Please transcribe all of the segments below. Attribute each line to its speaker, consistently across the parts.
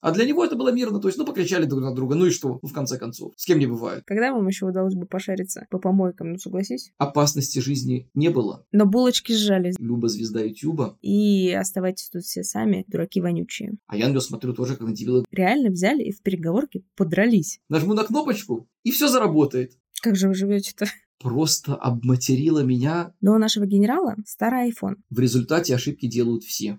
Speaker 1: А для него это было мирно, то есть, ну, покричали друг на друга, ну и что, ну, в конце концов, с кем не бывает.
Speaker 2: Когда вам еще удалось бы пошариться по помойкам, ну, согласись?
Speaker 1: Опасности жизни не было.
Speaker 2: Но булочки сжали.
Speaker 1: Люба звезда Ютуба.
Speaker 2: И оставайтесь тут все сами, дураки вонючие.
Speaker 1: А я на него смотрю тоже как на дебила.
Speaker 2: Реально взяли и в переговорке подрались.
Speaker 1: Нажму на кнопочку, и все заработает.
Speaker 2: Как же вы живете-то?
Speaker 1: Просто обматерила меня.
Speaker 2: Но у нашего генерала старый iPhone.
Speaker 1: В результате ошибки делают все.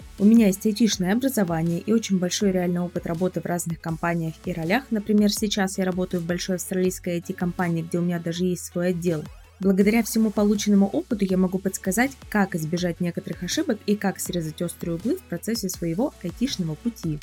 Speaker 2: У меня есть айтишное образование и очень большой реальный опыт работы в разных компаниях и ролях. Например, сейчас я работаю в большой австралийской IT-компании, где у меня даже есть свой отдел. Благодаря всему полученному опыту я могу подсказать, как избежать некоторых ошибок и как срезать острые углы в процессе своего айтишного пути.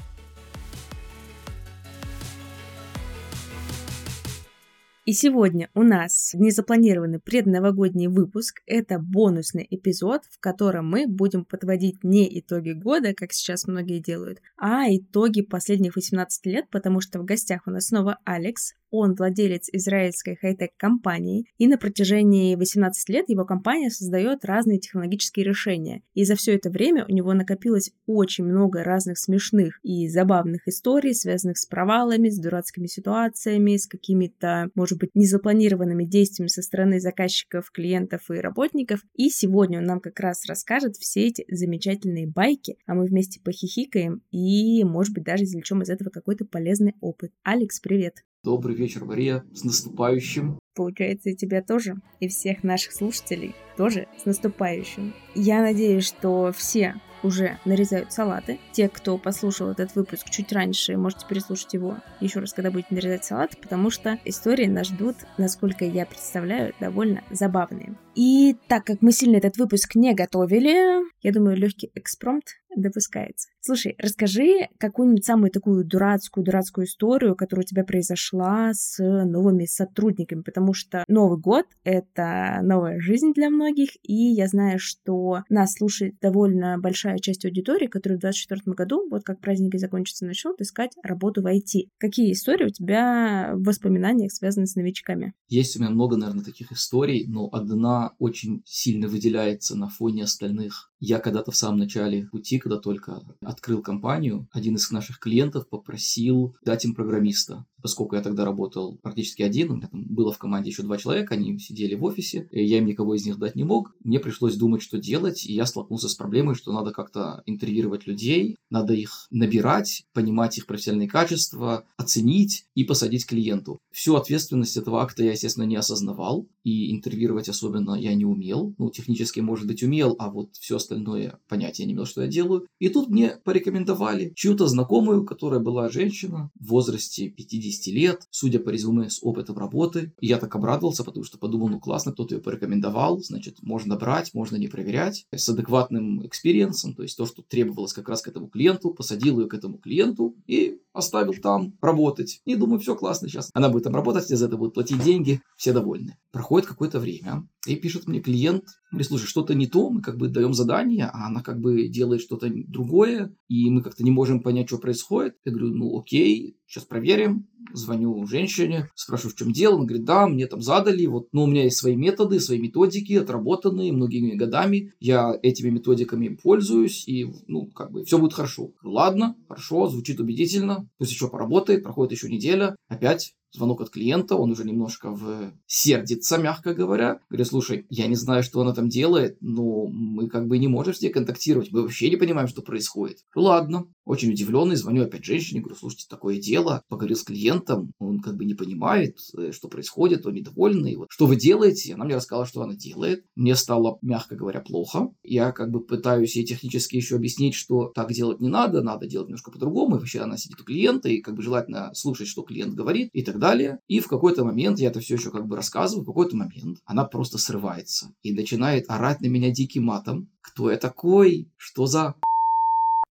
Speaker 2: И сегодня у нас незапланированный предновогодний выпуск. Это бонусный эпизод, в котором мы будем подводить не итоги года, как сейчас многие делают, а итоги последних 18 лет, потому что в гостях у нас снова Алекс, он владелец израильской хай-тек компании, и на протяжении 18 лет его компания создает разные технологические решения. И за все это время у него накопилось очень много разных смешных и забавных историй, связанных с провалами, с дурацкими ситуациями, с какими-то, может быть, незапланированными действиями со стороны заказчиков, клиентов и работников. И сегодня он нам как раз расскажет все эти замечательные байки, а мы вместе похихикаем и, может быть, даже извлечем из этого какой-то полезный опыт. Алекс, привет!
Speaker 1: Добрый вечер, Мария. С наступающим.
Speaker 2: Получается, и тебя тоже, и всех наших слушателей тоже с наступающим. Я надеюсь, что все уже нарезают салаты. Те, кто послушал этот выпуск чуть раньше, можете переслушать его еще раз, когда будете нарезать салат, потому что истории нас ждут, насколько я представляю, довольно забавные. И так как мы сильно этот выпуск не готовили, я думаю, легкий экспромт допускается. Слушай, расскажи какую-нибудь самую такую дурацкую-дурацкую историю, которая у тебя произошла с новыми сотрудниками, потому что Новый год — это новая жизнь для многих, и я знаю, что нас слушает довольно большая часть аудитории, которые в 2024 году, вот как праздники закончатся, начнут искать работу в IT. Какие истории у тебя в воспоминаниях связаны с новичками?
Speaker 1: Есть у меня много, наверное, таких историй, но одна очень сильно выделяется на фоне остальных. Я когда-то в самом начале пути, когда только открыл компанию, один из наших клиентов попросил дать им программиста. Поскольку я тогда работал практически один, у меня там было в команде еще два человека, они сидели в офисе, и я им никого из них дать не мог, мне пришлось думать, что делать, и я столкнулся с проблемой, что надо как-то интервьюировать людей, надо их набирать, понимать их профессиональные качества, оценить и посадить клиенту. Всю ответственность этого акта я, естественно, не осознавал, и интервьюировать особенно я не умел, ну, технически, может быть, умел, а вот все остальное понятия не имел, что я делаю. И тут мне порекомендовали чью-то знакомую, которая была женщина в возрасте 50 50 лет, судя по резюме с опытом работы. И я так обрадовался, потому что подумал, ну классно, кто-то ее порекомендовал, значит, можно брать, можно не проверять. С адекватным experience ом, то есть то, что требовалось как раз к этому клиенту, посадил ее к этому клиенту и оставил там работать. И думаю, все классно сейчас. Она будет там работать, за это будут платить деньги, все довольны. Проходит какое-то время, и пишет мне клиент, говорит, слушай, что-то не то, мы как бы даем задание, а она как бы делает что-то другое, и мы как-то не можем понять, что происходит. Я говорю, ну окей, сейчас проверим. Звоню женщине, спрашиваю, в чем дело. Она говорит, да, мне там задали, вот, но у меня есть свои методы, свои методики, отработанные многими годами. Я этими методиками пользуюсь, и, ну, как бы, все будет хорошо. Ладно, хорошо, звучит убедительно. Пусть еще поработает, проходит еще неделя, опять звонок от клиента, он уже немножко в сердится, мягко говоря. Говорит, слушай, я не знаю, что она там делает, но мы как бы не можем с ней контактировать, мы вообще не понимаем, что происходит. Ладно, очень удивленный, звоню опять женщине, говорю, слушайте, такое дело, поговорил с клиентом, он как бы не понимает, э, что происходит, он недовольный, вот, что вы делаете? Она мне рассказала, что она делает. Мне стало, мягко говоря, плохо. Я как бы пытаюсь ей технически еще объяснить, что так делать не надо, надо делать немножко по-другому, и вообще она сидит у клиента, и как бы желательно слушать, что клиент говорит, и так далее. И в какой-то момент, я это все еще как бы рассказываю, в какой-то момент она просто срывается и начинает орать на меня диким матом. Кто я такой? Что за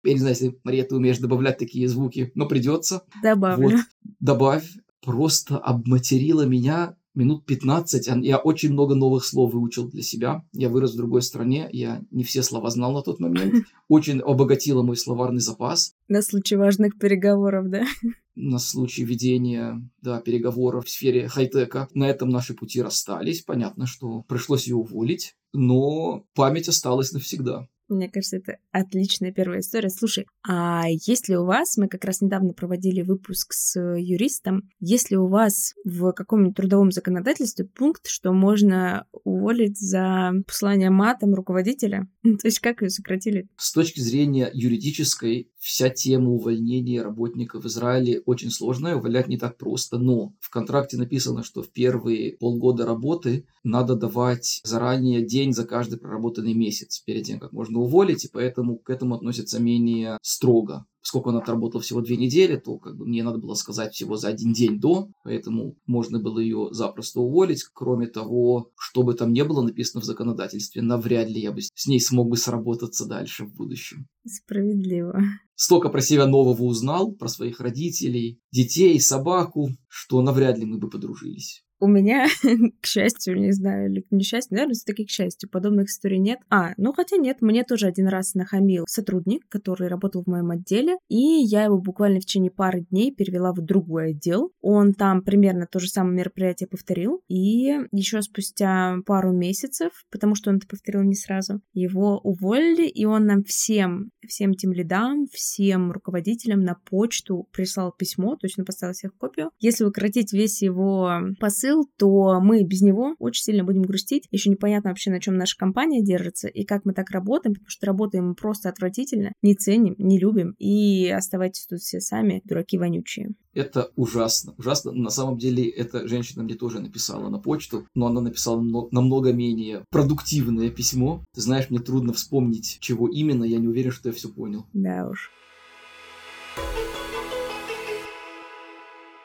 Speaker 1: Я не знаю, если, Мария, ты умеешь добавлять такие звуки, но придется.
Speaker 2: Добавлю. Вот,
Speaker 1: добавь. Просто обматерила меня минут 15. Я очень много новых слов выучил для себя. Я вырос в другой стране, я не все слова знал на тот момент. Очень обогатила мой словарный запас.
Speaker 2: На случай важных переговоров, да?
Speaker 1: На случай ведения да, переговоров в сфере хай-тека. На этом наши пути расстались. Понятно, что пришлось ее уволить, но память осталась навсегда.
Speaker 2: Мне кажется, это отличная первая история. Слушай, а если у вас, мы как раз недавно проводили выпуск с юристом, если у вас в каком-нибудь трудовом законодательстве пункт, что можно уволить за послание матом руководителя, то есть как ее сократили?
Speaker 1: С точки зрения юридической, вся тема увольнения работников в Израиле очень сложная, увольнять не так просто, но в контракте написано, что в первые полгода работы надо давать заранее день за каждый проработанный месяц перед тем, как можно уволить, и поэтому к этому относятся менее строго. Поскольку он отработал всего две недели, то как бы мне надо было сказать всего за один день до, поэтому можно было ее запросто уволить. Кроме того, что бы там не было написано в законодательстве, навряд ли я бы с ней смог бы сработаться дальше в будущем.
Speaker 2: Справедливо.
Speaker 1: Столько про себя нового узнал, про своих родителей, детей, собаку, что навряд ли мы бы подружились.
Speaker 2: У меня, к счастью, не знаю, или к несчастью, наверное, все-таки к счастью, подобных историй нет. А, ну хотя нет, мне тоже один раз нахамил сотрудник, который работал в моем отделе, и я его буквально в течение пары дней перевела в другой отдел. Он там примерно то же самое мероприятие повторил, и еще спустя пару месяцев, потому что он это повторил не сразу, его уволили, и он нам всем, всем тем лидам, всем руководителям на почту прислал письмо, то есть он поставил всех копию. Если укоротить весь его посыл, посыл, то мы без него очень сильно будем грустить. Еще непонятно вообще, на чем наша компания держится и как мы так работаем, потому что работаем просто отвратительно, не ценим, не любим. И оставайтесь тут все сами, дураки вонючие.
Speaker 1: Это ужасно. Ужасно. На самом деле, эта женщина мне тоже написала на почту, но она написала намного менее продуктивное письмо. Ты знаешь, мне трудно вспомнить, чего именно, я не уверен, что я все понял.
Speaker 2: Да уж.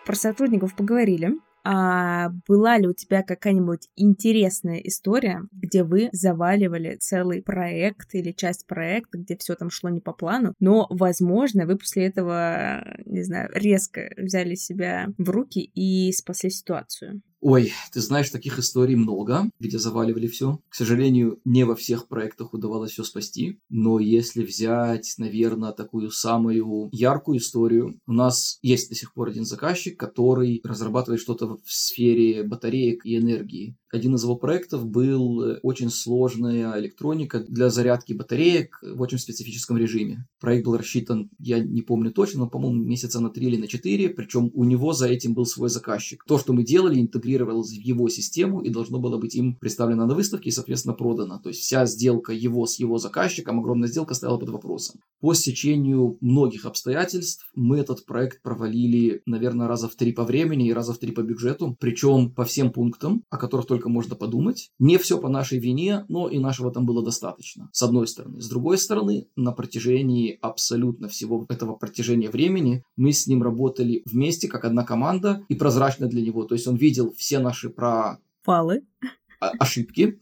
Speaker 2: Про сотрудников поговорили. А была ли у тебя какая-нибудь интересная история, где вы заваливали целый проект или часть проекта, где все там шло не по плану, но, возможно, вы после этого, не знаю, резко взяли себя в руки и спасли ситуацию?
Speaker 1: Ой, ты знаешь, таких историй много, где заваливали все. К сожалению, не во всех проектах удавалось все спасти. Но если взять, наверное, такую самую яркую историю, у нас есть до сих пор один заказчик, который разрабатывает что-то в сфере батареек и энергии. Один из его проектов был э, очень сложная электроника для зарядки батареек в очень специфическом режиме. Проект был рассчитан, я не помню точно, но, по-моему, месяца на три или на четыре, причем у него за этим был свой заказчик. То, что мы делали, интегрировалось в его систему и должно было быть им представлено на выставке и, соответственно, продано. То есть вся сделка его с его заказчиком, огромная сделка стояла под вопросом. По стечению многих обстоятельств мы этот проект провалили, наверное, раза в три по времени и раза в три по бюджету, причем по всем пунктам, о которых только только можно подумать. Не все по нашей вине, но и нашего там было достаточно, с одной стороны. С другой стороны, на протяжении абсолютно всего этого протяжения времени мы с ним работали вместе, как одна команда, и прозрачно для него. То есть он видел все наши про...
Speaker 2: Фалы.
Speaker 1: Ошибки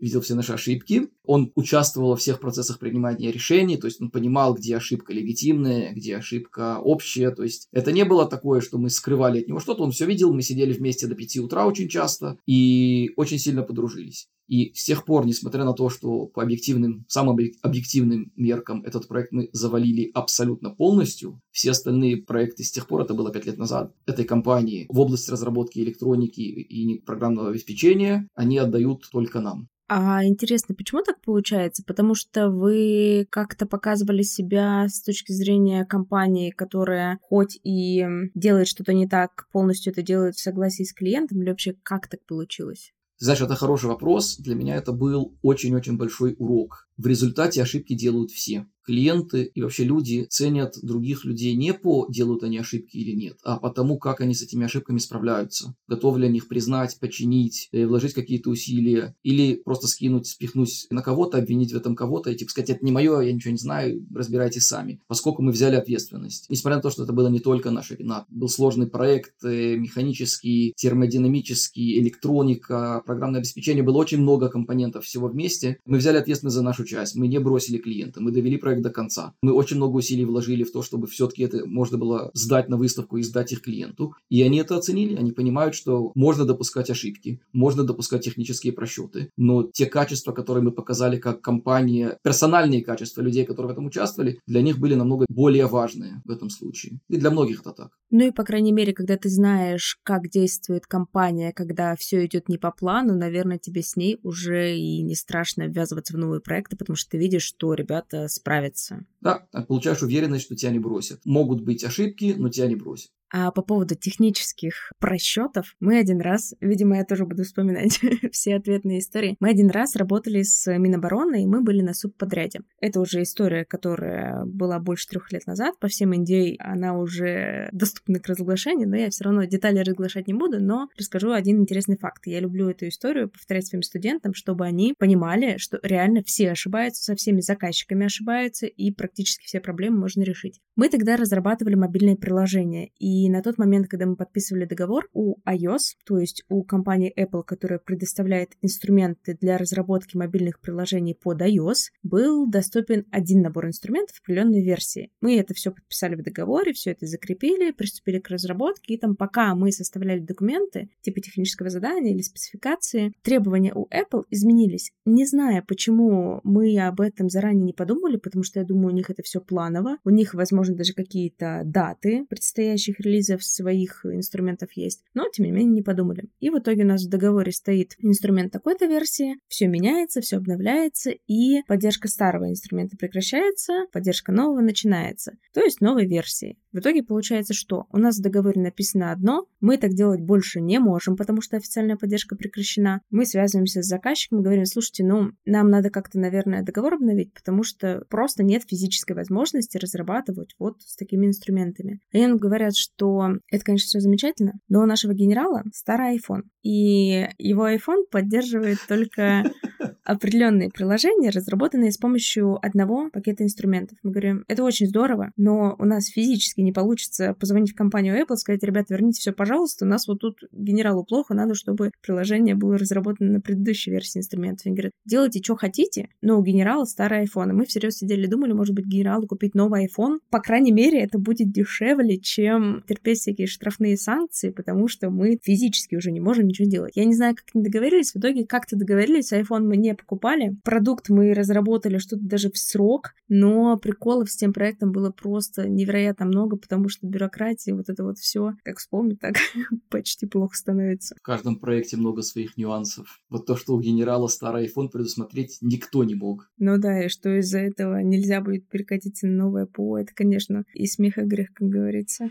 Speaker 1: видел все наши ошибки. Он участвовал во всех процессах принимания решений, то есть он понимал, где ошибка легитимная, где ошибка общая. То есть это не было такое, что мы скрывали от него что-то. Он все видел, мы сидели вместе до 5 утра очень часто и очень сильно подружились. И с тех пор, несмотря на то, что по объективным, самым объективным меркам этот проект мы завалили абсолютно полностью, все остальные проекты с тех пор, это было 5 лет назад, этой компании в области разработки электроники и программного обеспечения, они отдают только нам.
Speaker 2: А интересно, почему так получается? Потому что вы как-то показывали себя с точки зрения компании, которая хоть и делает что-то не так, полностью это делает в согласии с клиентом, или вообще как так получилось?
Speaker 1: знаешь, это хороший вопрос. Для меня это был очень-очень большой урок. В результате ошибки делают все клиенты и вообще люди ценят других людей не по делают они ошибки или нет, а по тому, как они с этими ошибками справляются. Готовы ли они их признать, починить, э, вложить какие-то усилия или просто скинуть, спихнуть на кого-то, обвинить в этом кого-то и типа сказать, это не мое, я ничего не знаю, разбирайтесь сами. Поскольку мы взяли ответственность. Несмотря на то, что это была не только наша вина. Был сложный проект, э, механический, термодинамический, электроника, программное обеспечение. Было очень много компонентов всего вместе. Мы взяли ответственность за нашу часть. Мы не бросили клиента. Мы довели проект до конца. Мы очень много усилий вложили в то, чтобы все-таки это можно было сдать на выставку и сдать их клиенту. И они это оценили, они понимают, что можно допускать ошибки, можно допускать технические просчеты, но те качества, которые мы показали как компания, персональные качества людей, которые в этом участвовали, для них были намного более важные в этом случае. И для многих это так.
Speaker 2: Ну и, по крайней мере, когда ты знаешь, как действует компания, когда все идет не по плану, наверное, тебе с ней уже и не страшно ввязываться в новые проекты, потому что ты видишь, что ребята справятся.
Speaker 1: Да, получаешь уверенность, что тебя не бросят. Могут быть ошибки, но тебя не бросят.
Speaker 2: А по поводу технических просчетов, мы один раз, видимо, я тоже буду вспоминать все ответные истории, мы один раз работали с Минобороны, и мы были на субподряде. Это уже история, которая была больше трех лет назад. По всем Индии она уже доступна к разглашению, но я все равно детали разглашать не буду, но расскажу один интересный факт. Я люблю эту историю повторять своим студентам, чтобы они понимали, что реально все ошибаются, со всеми заказчиками ошибаются, и практически все проблемы можно решить. Мы тогда разрабатывали мобильное приложение, и и на тот момент, когда мы подписывали договор, у iOS, то есть у компании Apple, которая предоставляет инструменты для разработки мобильных приложений под iOS, был доступен один набор инструментов в определенной версии. Мы это все подписали в договоре, все это закрепили, приступили к разработке, и там пока мы составляли документы, типа технического задания или спецификации, требования у Apple изменились. Не зная, почему мы об этом заранее не подумали, потому что я думаю, у них это все планово, у них, возможно, даже какие-то даты предстоящих релизов своих инструментов есть, но, тем не менее, не подумали. И в итоге у нас в договоре стоит инструмент такой-то версии, все меняется, все обновляется, и поддержка старого инструмента прекращается, поддержка нового начинается, то есть новой версии. В итоге получается, что у нас в договоре написано одно, мы так делать больше не можем, потому что официальная поддержка прекращена. Мы связываемся с заказчиком и говорим, слушайте, ну, нам надо как-то, наверное, договор обновить, потому что просто нет физической возможности разрабатывать вот с такими инструментами. Они нам говорят, что это, конечно, все замечательно, но у нашего генерала старый iPhone, и его iPhone поддерживает только определенные приложения, разработанные с помощью одного пакета инструментов. Мы говорим, это очень здорово, но у нас физически не получится позвонить в компанию Apple, сказать, ребята, верните все, пожалуйста, у нас вот тут генералу плохо, надо, чтобы приложение было разработано на предыдущей версии инструментов. Они говорят, делайте, что хотите, но у генерала старый iPhone. И мы всерьез сидели думали, может быть, генералу купить новый iPhone. По крайней мере, это будет дешевле, чем терпеть всякие штрафные санкции, потому что мы физически уже не можем ничего делать. Я не знаю, как они договорились, в итоге как-то договорились, iPhone мы не покупали. Продукт мы разработали что-то даже в срок, но приколов с тем проектом было просто невероятно много, потому что бюрократия, вот это вот все, как вспомнить, так почти плохо становится.
Speaker 1: В каждом проекте много своих нюансов. Вот то, что у генерала старый iPhone предусмотреть никто не мог.
Speaker 2: Ну да, и что из-за этого нельзя будет перекатиться на новое ПО, это, конечно, и смех, и грех, как говорится.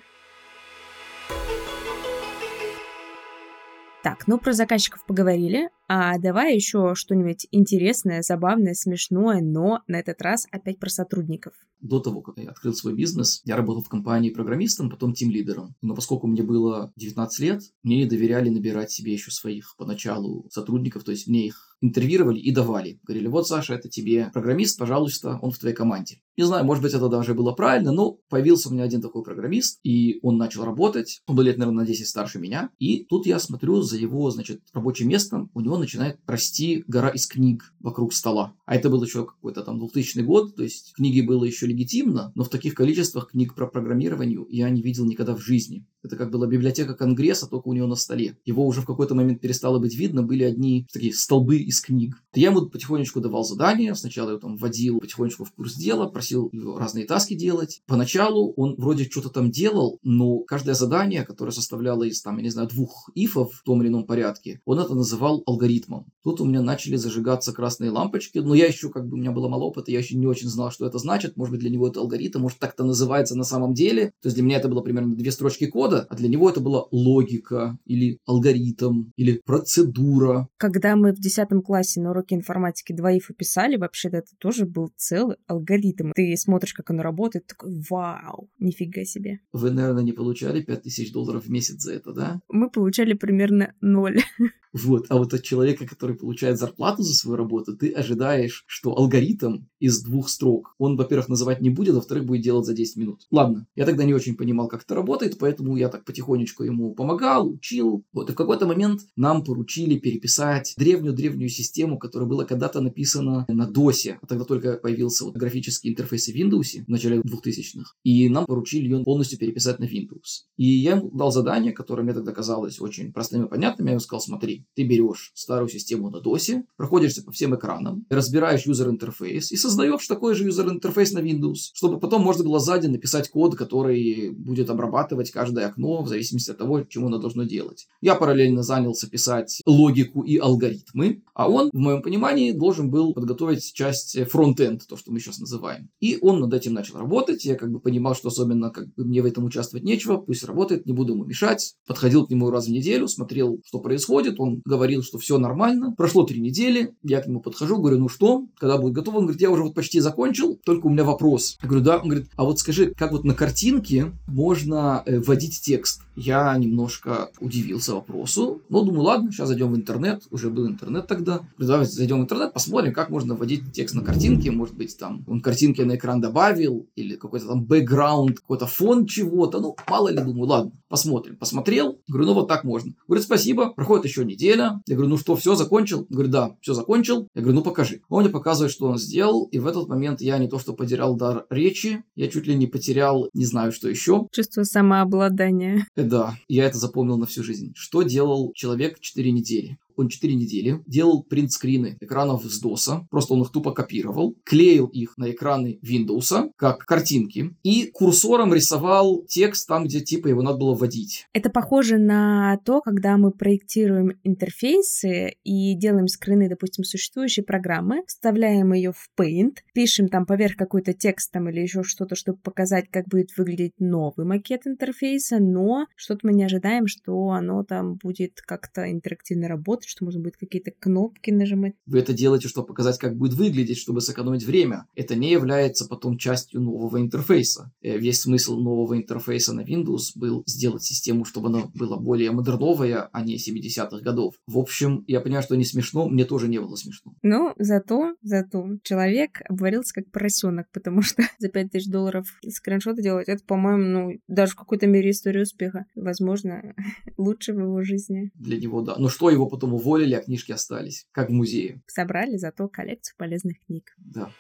Speaker 2: Так, ну про заказчиков поговорили, а давай еще что-нибудь интересное, забавное, смешное, но на этот раз опять про сотрудников.
Speaker 1: До того, как я открыл свой бизнес, я работал в компании программистом, потом тим-лидером. Но поскольку мне было 19 лет, мне не доверяли набирать себе еще своих поначалу сотрудников, то есть мне их интервьюировали и давали. Говорили, вот, Саша, это тебе программист, пожалуйста, он в твоей команде. Не знаю, может быть, это даже было правильно, но появился у меня один такой программист, и он начал работать. Он был лет, наверное, на 10 старше меня. И тут я смотрю за его, значит, рабочим местом, у него начинает расти гора из книг вокруг стола. А это был еще какой-то там 2000 год, то есть книги было еще легитимно, но в таких количествах книг про программирование я не видел никогда в жизни. Это как была библиотека Конгресса, только у него на столе. Его уже в какой-то момент перестало быть видно, были одни такие столбы из книг. Я ему потихонечку давал задания, сначала я там вводил потихонечку в курс дела, просил его разные таски делать. Поначалу он вроде что-то там делал, но каждое задание, которое составляло из, там, я не знаю, двух ифов в том или ином порядке, он это называл алгоритмом. Тут у меня начали зажигаться красные лампочки, но я еще, как бы, у меня было мало опыта, я еще не очень знал, что это значит. Может быть, для него это алгоритм, может, так-то называется на самом деле. То есть для меня это было примерно две строчки кода, а для него это была логика или алгоритм или процедура.
Speaker 2: Когда мы в 10 классе на уроке информатики двоих писали, вообще-то это тоже был целый алгоритм. Ты смотришь, как оно работает, такой, вау, нифига себе.
Speaker 1: Вы, наверное, не получали 5000 долларов в месяц за это, да?
Speaker 2: Мы получали примерно ноль.
Speaker 1: Вот. А вот от человека, который получает зарплату за свою работу, ты ожидаешь, что алгоритм из двух строк, он, во-первых, называть не будет, а во-вторых, будет делать за 10 минут. Ладно, я тогда не очень понимал, как это работает, поэтому я так потихонечку ему помогал, учил. Вот. И в какой-то момент нам поручили переписать древнюю-древнюю систему, которая была когда-то написана на DOS. А тогда только появился вот графический интерфейс в Windows в начале 2000-х. И нам поручили ее полностью переписать на Windows. И я дал задание, которое мне тогда казалось очень простым и понятным. Я ему сказал, смотри, ты берешь старую систему на DOS, проходишься по всем экранам, разбираешь юзер-интерфейс и создаешь такой же юзер-интерфейс на Windows, чтобы потом можно было сзади написать код, который будет обрабатывать каждое окно в зависимости от того, чему оно должно делать. Я параллельно занялся писать логику и алгоритмы, а он, в моем понимании, должен был подготовить часть фронт-энд, то, что мы сейчас называем. И он над этим начал работать. Я как бы понимал, что особенно как бы мне в этом участвовать нечего, пусть работает, не буду ему мешать. Подходил к нему раз в неделю, смотрел, что происходит. Он говорил, что все нормально. Прошло три недели, я к нему подхожу, говорю, ну что, когда будет готово? Он говорит, я уже вот почти закончил, только у меня вопрос. Я говорю, да. Он говорит, а вот скажи, как вот на картинке можно э, вводить текст? Я немножко удивился вопросу, но думаю, ладно, сейчас зайдем в интернет, уже был интернет тогда. Давайте зайдем в интернет, посмотрим, как можно вводить текст на картинке, может быть, там он картинки на экран добавил, или какой-то там бэкграунд, какой-то фон чего-то, ну, мало ли, думаю, ладно, посмотрим. Посмотрел, говорю, ну вот так можно. Говорит, спасибо, проходит еще неделя. Я говорю, ну что, все, закончил? Говорит, да, все закончил. Я говорю, ну покажи. Он мне показывает, что он сделал, и в этот момент я не то что потерял дар речи, я чуть ли не потерял, не знаю, что еще.
Speaker 2: Чувство самообладания.
Speaker 1: Да, я это запомнил на всю жизнь. Что делал человек 4 недели? Он 4 недели делал принтскрины экранов с DOS, просто он их тупо копировал, клеил их на экраны Windows, как картинки, и курсором рисовал текст там, где типа его надо было вводить.
Speaker 2: Это похоже на то, когда мы проектируем интерфейсы и делаем скрины, допустим, существующей программы, вставляем ее в Paint, пишем там поверх какой-то текст там или еще что-то, чтобы показать, как будет выглядеть новый макет интерфейса, но что-то мы не ожидаем, что оно там будет как-то интерактивно работать, работать, что можно будет какие-то кнопки нажимать.
Speaker 1: Вы это делаете, чтобы показать, как будет выглядеть, чтобы сэкономить время. Это не является потом частью нового интерфейса. Э, весь смысл нового интерфейса на Windows был сделать систему, чтобы она была более модерновая, а не 70-х годов. В общем, я понимаю, что не смешно, мне тоже не было смешно.
Speaker 2: Но зато, зато человек обварился как поросенок, потому что за 5000 долларов скриншоты делать, это, по-моему, ну, даже в какой-то мере история успеха. Возможно, лучше в его жизни.
Speaker 1: Для него, да. Но что его потом уволили, а книжки остались, как в музее.
Speaker 2: Собрали зато коллекцию полезных книг.
Speaker 1: Да.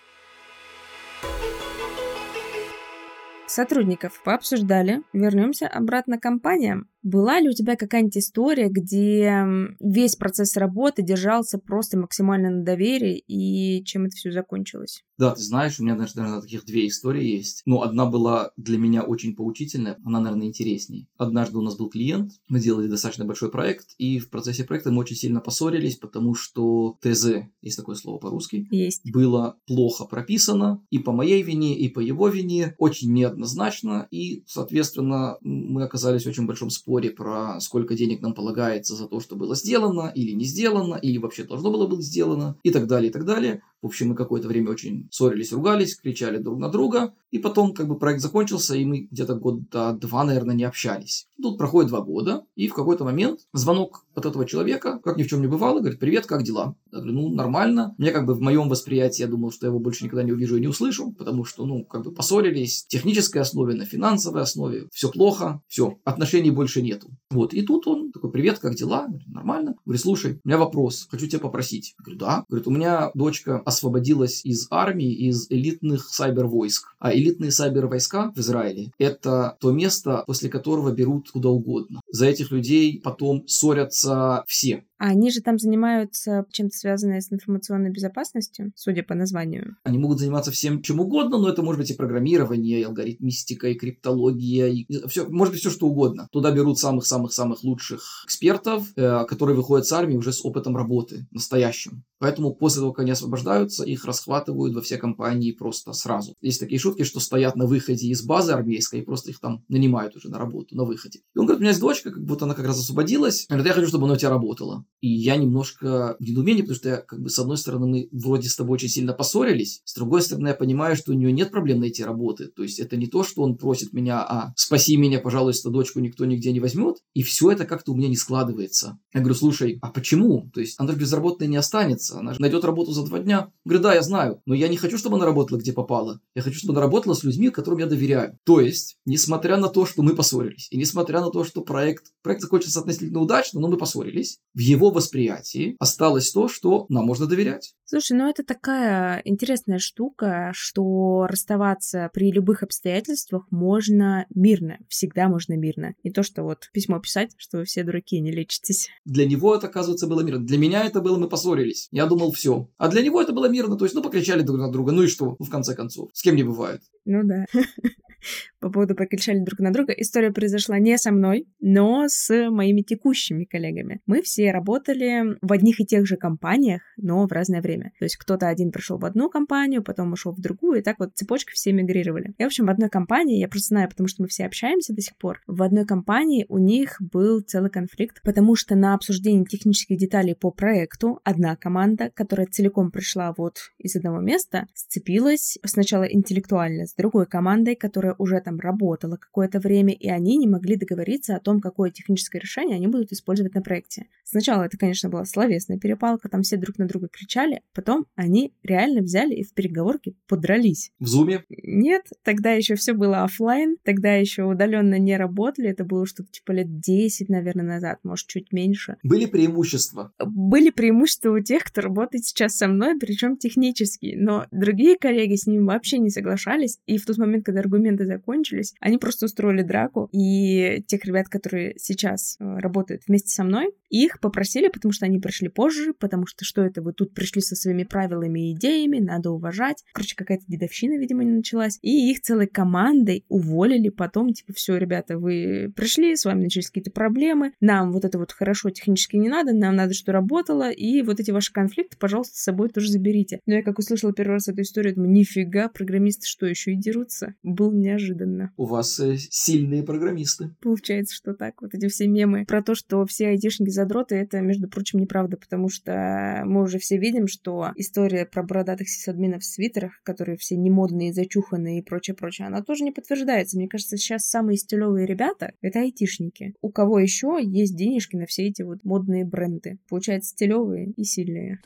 Speaker 2: Сотрудников пообсуждали. Вернемся обратно к компаниям. Была ли у тебя какая-нибудь история, где весь процесс работы держался просто максимально на доверии, и чем это все закончилось?
Speaker 1: Да, ты знаешь, у меня, наверное, таких две истории есть. Но одна была для меня очень поучительная, она, наверное, интереснее. Однажды у нас был клиент, мы делали достаточно большой проект, и в процессе проекта мы очень сильно поссорились, потому что ТЗ, есть такое слово по-русски,
Speaker 2: есть.
Speaker 1: было плохо прописано, и по моей вине, и по его вине, очень неоднозначно, и, соответственно, мы оказались в очень большом споре про сколько денег нам полагается за то, что было сделано или не сделано, или вообще должно было быть сделано, и так далее, и так далее. В общем, мы какое-то время очень ссорились, ругались, кричали друг на друга, и потом как бы проект закончился, и мы где-то года два, наверное, не общались. Тут проходит два года, и в какой-то момент звонок от этого человека, как ни в чем не бывало, говорит, привет, как дела? Я говорю, ну, нормально. Мне как бы в моем восприятии, я думал, что я его больше никогда не увижу и не услышу, потому что, ну, как бы поссорились, в технической основе, на финансовой основе, все плохо, все, отношений больше нету. Вот, и тут он такой, привет, как дела? Говорю, нормально. Говорю, слушай, у меня вопрос, хочу тебя попросить. Я говорю, да. Говорит, у меня дочка освободилась из армии, из элитных сайбер-войск. А элитные сайбер-войска в Израиле – это то место, после которого берут куда угодно. За этих людей потом ссорятся все.
Speaker 2: А они же там занимаются чем-то связанное с информационной безопасностью, судя по названию.
Speaker 1: Они могут заниматься всем чем угодно, но это может быть и программирование, и алгоритмистика, и криптология, и все, может быть все что угодно. Туда берут самых-самых-самых лучших экспертов, э, которые выходят с армии уже с опытом работы, настоящим. Поэтому после того, как они освобождаются, их расхватывают во все компании просто сразу. Есть такие шутки, что стоят на выходе из базы армейской и просто их там нанимают уже на работу на выходе. И он говорит, у меня есть дочка, девочка, как будто она как раз освободилась. Говорит, я хочу, чтобы она у тебя работала. И я немножко в потому что я, как бы, с одной стороны, мы вроде с тобой очень сильно поссорились, с другой стороны, я понимаю, что у нее нет проблем найти работы. То есть это не то, что он просит меня, а спаси меня, пожалуйста, дочку никто нигде не возьмет. И все это как-то у меня не складывается. Я говорю, слушай, а почему? То есть она же безработной не останется, она же найдет работу за два дня. Говорю, да, я знаю, но я не хочу, чтобы она работала где попала. Я хочу, чтобы она работала с людьми, которым я доверяю. То есть, несмотря на то, что мы поссорились, и несмотря на то, что проект, проект закончился относительно удачно, но мы поссорились, в его восприятии осталось то, что нам можно доверять.
Speaker 2: Слушай, ну это такая интересная штука, что расставаться при любых обстоятельствах можно мирно. Всегда можно мирно. Не то, что вот письмо писать, что вы все дураки, не лечитесь.
Speaker 1: Для него это, оказывается, было мирно. Для меня это было, мы поссорились. Я думал, все. А для него это было мирно. То есть, ну, покричали друг на друга. Ну и что? Ну, в конце концов. С кем не бывает.
Speaker 2: Ну да. По поводу покричали друг на друга. История произошла не со мной, но с моими текущими коллегами. Мы все работали в одних и тех же компаниях, но в разное время. То есть кто-то один пришел в одну компанию, потом ушел в другую, и так вот цепочка все мигрировали. И, в общем, в одной компании, я просто знаю, потому что мы все общаемся до сих пор, в одной компании у них был целый конфликт, потому что на обсуждение технических деталей по проекту одна команда, которая целиком пришла вот из одного места, сцепилась сначала интеллектуально с другой командой, которая уже там работала какое-то время, и они не могли договориться о том, какое техническое решение они будут использовать на проекте. Сначала это, конечно, была словесная перепалка, там все друг на друга кричали, потом они реально взяли и в переговорке подрались.
Speaker 1: В зуме?
Speaker 2: Нет, тогда еще все было офлайн, тогда еще удаленно не работали, это было что-то типа лет 10, наверное, назад, может, чуть меньше.
Speaker 1: Были преимущества?
Speaker 2: Были преимущества у тех, кто работает сейчас со мной, причем технические, но другие коллеги с ним вообще не соглашались, и в тот момент, когда аргументы закончились, они просто устроили драку, и тех ребят, которые сейчас э, работают вместе со мной, их попросили, потому что они пришли позже, потому что что это вы тут пришли со своими правилами и идеями, надо уважать. Короче, какая-то дедовщина, видимо, не началась. И их целой командой уволили потом, типа, все, ребята, вы пришли, с вами начались какие-то проблемы, нам вот это вот хорошо технически не надо, нам надо, что работало, и вот эти ваши конфликты, пожалуйста, с собой тоже заберите. Но я как услышала первый раз эту историю, думаю, нифига, программисты что, еще и дерутся? Был неожиданно.
Speaker 1: У вас э, сильные программисты.
Speaker 2: Получается, что так. Вот эти все мемы про то, что все айтишники задроты, это, между прочим, неправда, потому что мы уже все видим, что история про бородатых сисадминов в свитерах, которые все немодные, зачуханные и прочее-прочее, она тоже не подтверждается. Мне кажется, сейчас самые стилевые ребята — это айтишники. У кого еще есть денежки на все эти вот модные бренды? Получается, стилевые и сильные.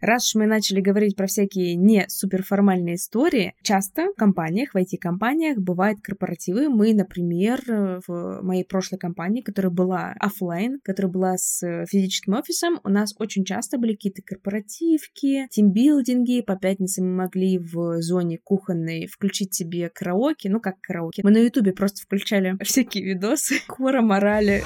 Speaker 2: Раз уж мы начали говорить про всякие не суперформальные истории, часто в компаниях, в IT-компаниях бывают корпоративы. Мы, например, в моей прошлой компании, которая была офлайн, которая была с физическим офисом, у нас очень часто были какие-то корпоративки, тимбилдинги. По пятницам мы могли в зоне кухонной включить себе караоке. Ну, как караоке. Мы на ютубе просто включали всякие видосы. Кора морали.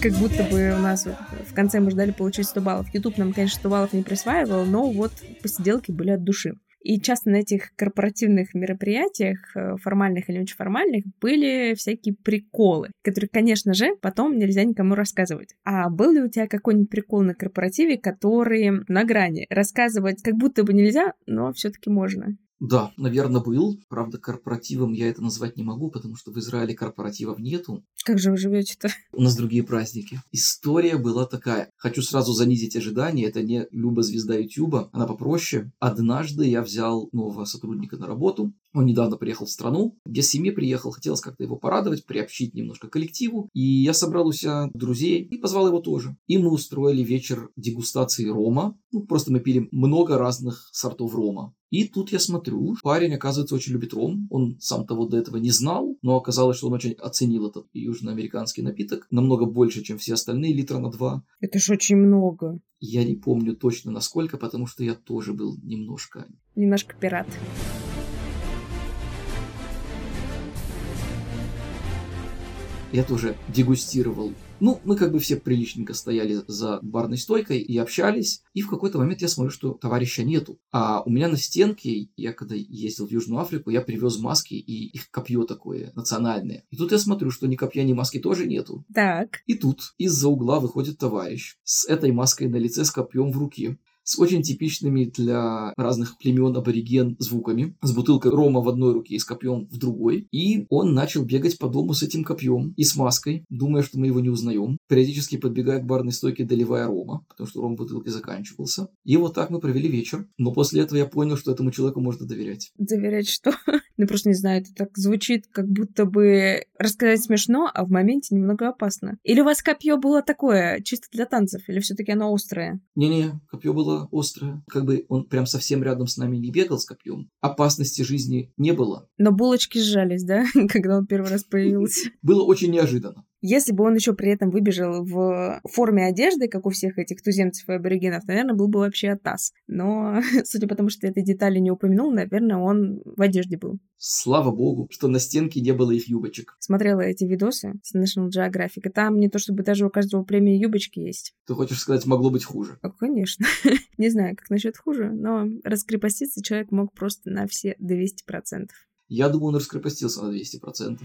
Speaker 2: Как будто бы у нас в конце мы ждали получить 100 баллов. YouTube нам, конечно, 100 баллов не присваивал, но вот посиделки были от души. И часто на этих корпоративных мероприятиях, э, формальных или очень формальных, были всякие приколы, которые, конечно же, потом нельзя никому рассказывать. А был ли у тебя какой-нибудь прикол на корпоративе, который на грани? Рассказывать как будто бы нельзя, но все-таки можно.
Speaker 1: Да, наверное, был. Правда, корпоративом я это назвать не могу, потому что в Израиле корпоративов нету.
Speaker 2: Как же вы живете-то?
Speaker 1: У нас другие праздники. История была такая. Хочу сразу занизить ожидания. Это не Люба звезда Ютуба. Она попроще. Однажды я взял нового сотрудника на работу. Он недавно приехал в страну, без семьи приехал, хотелось как-то его порадовать, приобщить немножко к коллективу. И я собрал у себя друзей и позвал его тоже. И мы устроили вечер дегустации рома. Ну, просто мы пили много разных сортов рома. И тут я смотрю, парень, оказывается, очень любит ром. Он сам того до этого не знал, но оказалось, что он очень оценил этот южноамериканский напиток. Намного больше, чем все остальные, литра на два.
Speaker 2: Это ж очень много.
Speaker 1: Я не помню точно насколько, потому что я тоже был немножко...
Speaker 2: Немножко пират.
Speaker 1: Я тоже дегустировал ну, мы как бы все приличненько стояли за барной стойкой и общались. И в какой-то момент я смотрю, что товарища нету. А у меня на стенке, я когда ездил в Южную Африку, я привез маски и их копье такое национальное. И тут я смотрю, что ни копья, ни маски тоже нету.
Speaker 2: Так.
Speaker 1: И тут из-за угла выходит товарищ с этой маской на лице, с копьем в руке с очень типичными для разных племен абориген звуками, с бутылкой рома в одной руке и с копьем в другой. И он начал бегать по дому с этим копьем и с маской, думая, что мы его не узнаем, периодически подбегая к барной стойке, доливая рома, потому что ром в бутылке заканчивался. И вот так мы провели вечер. Но после этого я понял, что этому человеку можно доверять.
Speaker 2: Доверять что? Ну, просто не знаю, это так звучит, как будто бы рассказать смешно, а в моменте немного опасно. Или у вас копье было такое, чисто для танцев, или все таки оно острое?
Speaker 1: Не-не, копье было острое. Как бы он прям совсем рядом с нами не бегал с копьем. Опасности жизни не было.
Speaker 2: Но булочки сжались, да, когда он первый раз появился?
Speaker 1: Было очень неожиданно.
Speaker 2: Если бы он еще при этом выбежал в форме одежды, как у всех этих туземцев и аборигенов, наверное, был бы вообще атас. Но, судя по тому, что этой детали не упомянул, наверное, он в одежде был.
Speaker 1: Слава богу, что на стенке не было их юбочек.
Speaker 2: Смотрела эти видосы с National Geographic, и там не то чтобы даже у каждого премии юбочки есть.
Speaker 1: Ты хочешь сказать, могло быть хуже?
Speaker 2: А, конечно. не знаю, как насчет хуже, но раскрепоститься человек мог просто на все 200%.
Speaker 1: Я думаю, он раскрепостился на 200%.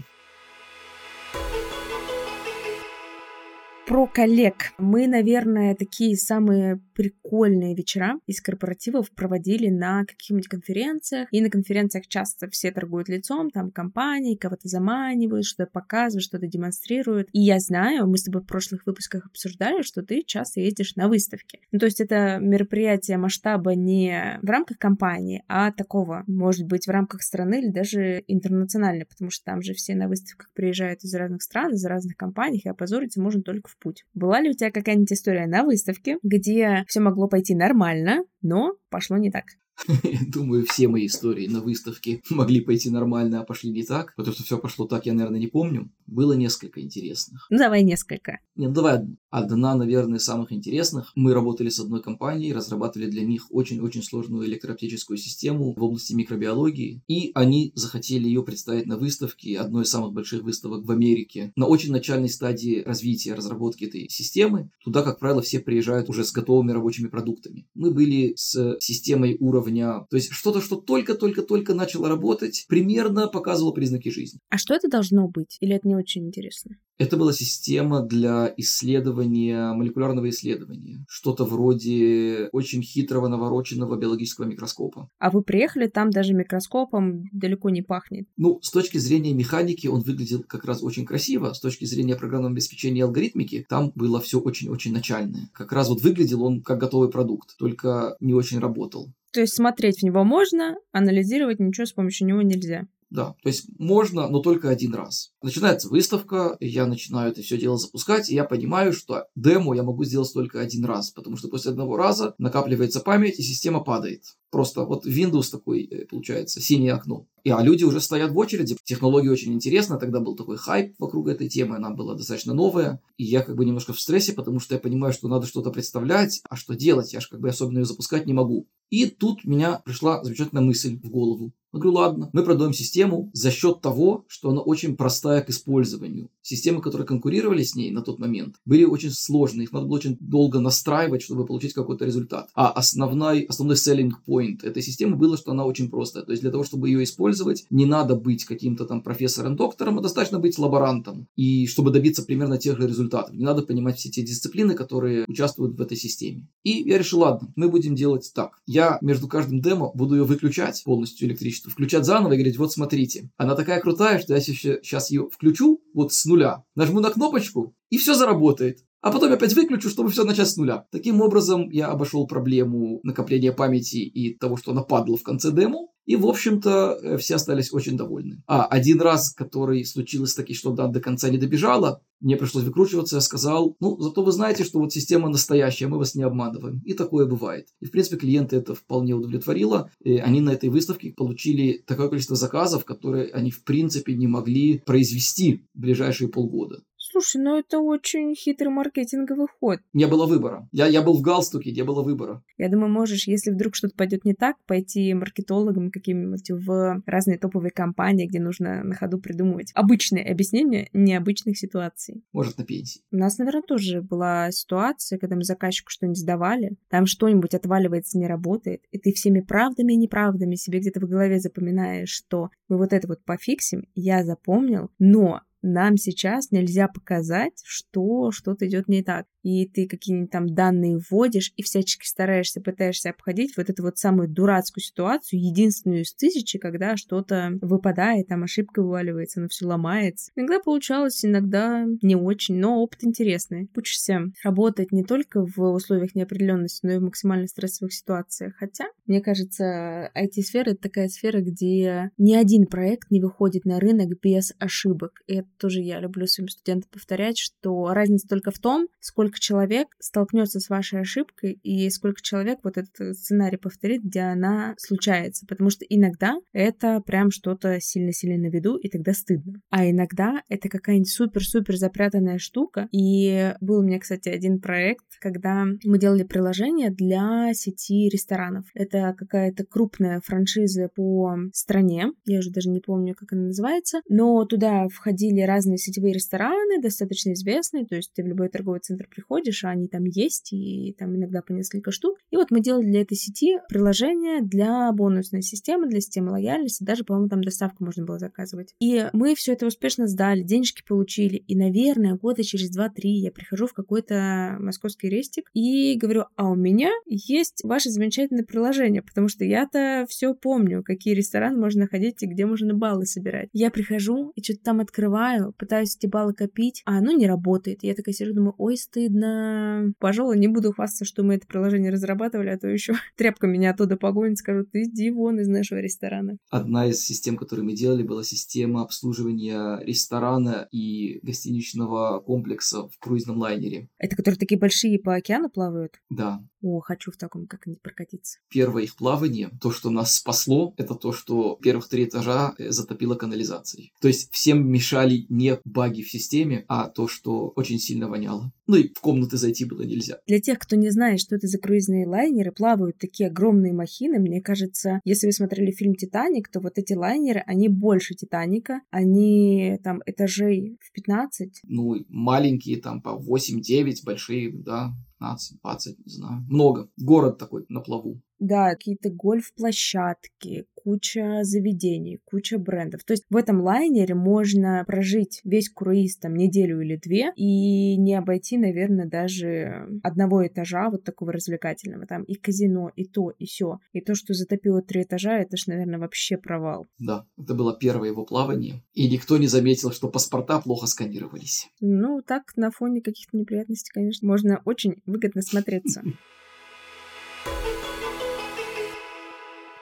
Speaker 2: Про коллег. Мы, наверное, такие самые прикольные вечера из корпоративов проводили на каких-нибудь конференциях. И на конференциях часто все торгуют лицом, там компании, кого-то заманивают, что-то показывают, что-то демонстрируют. И я знаю, мы с тобой в прошлых выпусках обсуждали, что ты часто ездишь на выставки. Ну, то есть это мероприятие масштаба не в рамках компании, а такого, может быть, в рамках страны или даже интернационально, потому что там же все на выставках приезжают из разных стран, из разных компаний, и опозориться можно только путь. Была ли у тебя какая-нибудь история на выставке, где все могло пойти нормально, но пошло не так?
Speaker 1: Думаю, все мои истории на выставке могли пойти нормально, а пошли не так. Потому что все пошло так, я, наверное, не помню. Было несколько интересных.
Speaker 2: Ну, давай несколько.
Speaker 1: Нет, ну давай одна, наверное, из самых интересных. Мы работали с одной компанией, разрабатывали для них очень-очень сложную электрооптическую систему в области микробиологии. И они захотели ее представить на выставке, одной из самых больших выставок в Америке. На очень начальной стадии развития, разработки этой системы. Туда, как правило, все приезжают уже с готовыми рабочими продуктами. Мы были с системой уровня уровня. То есть что-то, что только-только-только начало работать, примерно показывало признаки жизни.
Speaker 2: А что это должно быть? Или это не очень интересно?
Speaker 1: Это была система для исследования, молекулярного исследования. Что-то вроде очень хитрого навороченного биологического микроскопа.
Speaker 2: А вы приехали, там даже микроскопом далеко не пахнет.
Speaker 1: Ну, с точки зрения механики он выглядел как раз очень красиво. С точки зрения программного обеспечения и алгоритмики там было все очень-очень начальное. Как раз вот выглядел он как готовый продукт, только не очень работал.
Speaker 2: То есть смотреть в него можно, анализировать ничего с помощью него нельзя.
Speaker 1: Да, то есть можно, но только один раз. Начинается выставка, я начинаю это все дело запускать, и я понимаю, что демо я могу сделать только один раз, потому что после одного раза накапливается память, и система падает. Просто вот Windows такой э, получается, синее окно. И, а люди уже стоят в очереди. Технология очень интересна. Тогда был такой хайп вокруг этой темы. Она была достаточно новая. И я как бы немножко в стрессе, потому что я понимаю, что надо что-то представлять. А что делать? Я же как бы особенно ее запускать не могу. И тут меня пришла замечательная мысль в голову. Я говорю, ладно, мы продаем систему за счет того, что она очень простая к использованию. Системы, которые конкурировали с ней на тот момент, были очень сложные. Их надо было очень долго настраивать, чтобы получить какой-то результат. А основной, основной selling point этой системы было, что она очень простая. То есть для того, чтобы ее использовать, не надо быть каким-то там профессором-доктором, а достаточно быть лаборантом. И чтобы добиться примерно тех же результатов. Не надо понимать все те дисциплины, которые участвуют в этой системе. И я решил, ладно, мы будем делать так. Я между каждым демо буду ее выключать полностью электричество включать заново и говорить, вот смотрите, она такая крутая, что я сейчас ее включу вот с нуля, нажму на кнопочку, и все заработает. А потом опять выключу, чтобы все начать с нуля. Таким образом, я обошел проблему накопления памяти и того, что она падала в конце демо. И, в общем-то, э, все остались очень довольны. А один раз, который случилось таки, что да, до конца не добежала, мне пришлось выкручиваться, я сказал, ну, зато вы знаете, что вот система настоящая, мы вас не обманываем. И такое бывает. И, в принципе, клиенты это вполне удовлетворило. И они на этой выставке получили такое количество заказов, которые они, в принципе, не могли произвести в ближайшие полгода.
Speaker 2: Слушай, ну это очень хитрый маркетинговый ход.
Speaker 1: Не было выбора. Я, я был в галстуке, не было выбора.
Speaker 2: Я думаю, можешь, если вдруг что-то пойдет не так, пойти маркетологом каким-нибудь в разные топовые компании, где нужно на ходу придумывать обычные объяснения необычных ситуаций.
Speaker 1: Может, на пенсии.
Speaker 2: У нас, наверное, тоже была ситуация, когда мы заказчику что-нибудь сдавали, там что-нибудь отваливается, не работает, и ты всеми правдами и неправдами себе где-то в голове запоминаешь, что мы вот это вот пофиксим, я запомнил, но нам сейчас нельзя показать, что что-то идет не так. И ты какие-нибудь там данные вводишь, и всячески стараешься, пытаешься обходить вот эту вот самую дурацкую ситуацию, единственную из тысячи, когда что-то выпадает, там ошибка вываливается, оно все ломается. Иногда получалось, иногда не очень, но опыт интересный. Учишься работать не только в условиях неопределенности, но и в максимально стрессовых ситуациях. Хотя, мне кажется, IT-сфера — это такая сфера, где ни один проект не выходит на рынок без ошибок. И это тоже я люблю своим студентам повторять, что разница только в том, сколько человек столкнется с вашей ошибкой и сколько человек вот этот сценарий повторит, где она случается. Потому что иногда это прям что-то сильно-сильно на виду, и тогда стыдно. А иногда это какая-нибудь супер-супер запрятанная штука. И был у меня, кстати, один проект, когда мы делали приложение для сети ресторанов. Это какая-то крупная франшиза по стране. Я уже даже не помню, как она называется. Но туда входили разные сетевые рестораны, достаточно известные. То есть ты в любой торговый центр приходишь, а они там есть, и там иногда по несколько штук. И вот мы делали для этой сети приложение для бонусной системы, для системы лояльности. Даже, по-моему, там доставку можно было заказывать. И мы все это успешно сдали, денежки получили. И, наверное, года через 2-3 я прихожу в какой-то московский рестик и говорю, а у меня есть ваше замечательное приложение, потому что я-то все помню, какие рестораны можно ходить и где можно баллы собирать. Я прихожу и что-то там открываю, пытаюсь эти баллы копить, а оно не работает. Я такая сижу, думаю, ой, стыдно. Пожалуй, не буду хвастаться, что мы это приложение разрабатывали, а то еще тряпка меня оттуда погонит, скажут, иди вон из нашего ресторана.
Speaker 1: Одна из систем, которую мы делали, была система обслуживания ресторана и гостиничного комплекса в круизном лайнере.
Speaker 2: Это которые такие большие по океану плавают?
Speaker 1: Да.
Speaker 2: О, хочу в таком как-нибудь прокатиться.
Speaker 1: Первое их плавание, то, что нас спасло, это то, что первых три этажа э, затопило канализацией. То есть всем мешали не баги в системе, а то, что очень сильно воняло. Ну и в комнаты зайти было нельзя.
Speaker 2: Для тех, кто не знает, что это за круизные лайнеры, плавают такие огромные махины. Мне кажется, если вы смотрели фильм «Титаник», то вот эти лайнеры, они больше «Титаника». Они там этажей в 15.
Speaker 1: Ну, маленькие там по 8-9, большие, да, 15, 20, не знаю. Много. Город такой на плаву.
Speaker 2: Да, какие-то гольф-площадки, куча заведений, куча брендов. То есть в этом лайнере можно прожить весь круиз там неделю или две и не обойти, наверное, даже одного этажа вот такого развлекательного. Там и казино, и то, и все. И то, что затопило три этажа, это ж, наверное, вообще провал.
Speaker 1: Да, это было первое его плавание. И никто не заметил, что паспорта плохо сканировались.
Speaker 2: Ну, так, на фоне каких-то неприятностей, конечно, можно очень выгодно смотреться.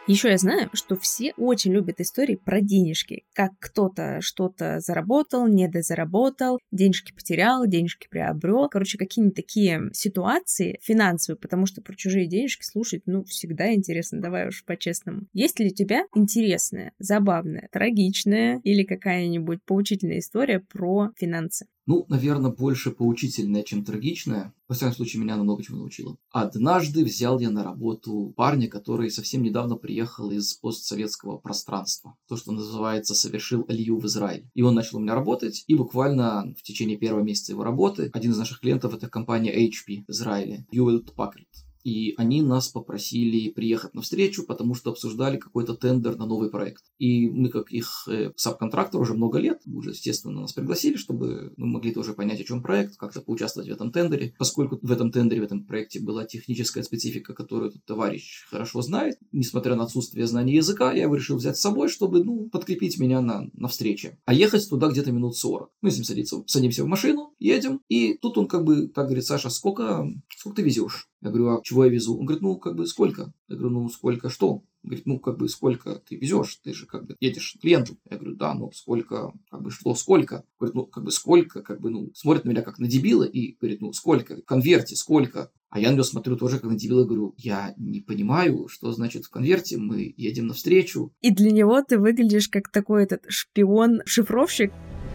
Speaker 2: Еще я знаю, что все очень любят истории про денежки. Как кто-то что-то заработал, недозаработал, денежки потерял, денежки приобрел. Короче, какие-нибудь такие ситуации финансовые, потому что про чужие денежки слушать, ну, всегда интересно, давай уж по-честному. Есть ли у тебя интересная, забавная, трагичная или какая-нибудь поучительная история про финансы?
Speaker 1: Ну, наверное, больше поучительная, чем трагичная. Во всяком случае, меня она много чего научила. Однажды взял я на работу парня, который совсем недавно приехал из постсоветского пространства. То, что называется, совершил алию в Израиль. И он начал у меня работать, и буквально в течение первого месяца его работы один из наших клиентов – это компания HP в Израиле, Hewlett Packard и они нас попросили приехать на встречу, потому что обсуждали какой-то тендер на новый проект. И мы, как их э, сабконтрактор уже много лет, уже, естественно, нас пригласили, чтобы мы могли тоже понять, о чем проект, как-то поучаствовать в этом тендере. Поскольку в этом тендере, в этом проекте была техническая специфика, которую этот товарищ хорошо знает, несмотря на отсутствие знания языка, я его решил взять с собой, чтобы, ну, подкрепить меня на, на встрече. А ехать туда где-то минут 40. Мы с ним садимся, садимся в машину, едем, и тут он как бы так говорит, Саша, сколько, сколько ты везешь? Я говорю, а чего я везу? Он говорит, ну, как бы сколько? Я говорю, ну, сколько что? Он говорит, ну, как бы сколько ты везешь? Ты же как бы едешь к клиенту. Я говорю, да, но сколько, как бы что, сколько? Говорит, ну, как бы сколько, как бы, ну, смотрит на меня как на дебила и говорит, ну, сколько? В конверте сколько? А я на него смотрю тоже как на дебила, говорю, я не понимаю, что значит в конверте, мы едем навстречу.
Speaker 2: И для него ты выглядишь как такой этот шпион-шифровщик.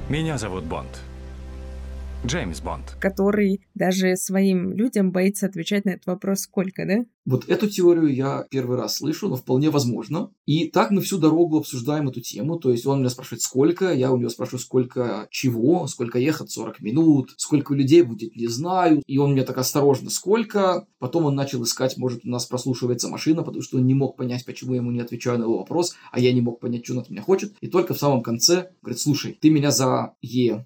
Speaker 3: Меня зовут Бонд. Джеймс Бонд.
Speaker 2: Который даже своим людям боится отвечать на этот вопрос «сколько», да?
Speaker 1: Вот эту теорию я первый раз слышу, но вполне возможно. И так мы всю дорогу обсуждаем эту тему. То есть он меня спрашивает, сколько, я у него спрашиваю, сколько чего, сколько ехать 40 минут, сколько людей будет, не знаю. И он мне так осторожно, сколько. Потом он начал искать, может, у нас прослушивается машина, потому что он не мог понять, почему я ему не отвечаю на его вопрос, а я не мог понять, что он от меня хочет. И только в самом конце говорит, слушай, ты меня за Е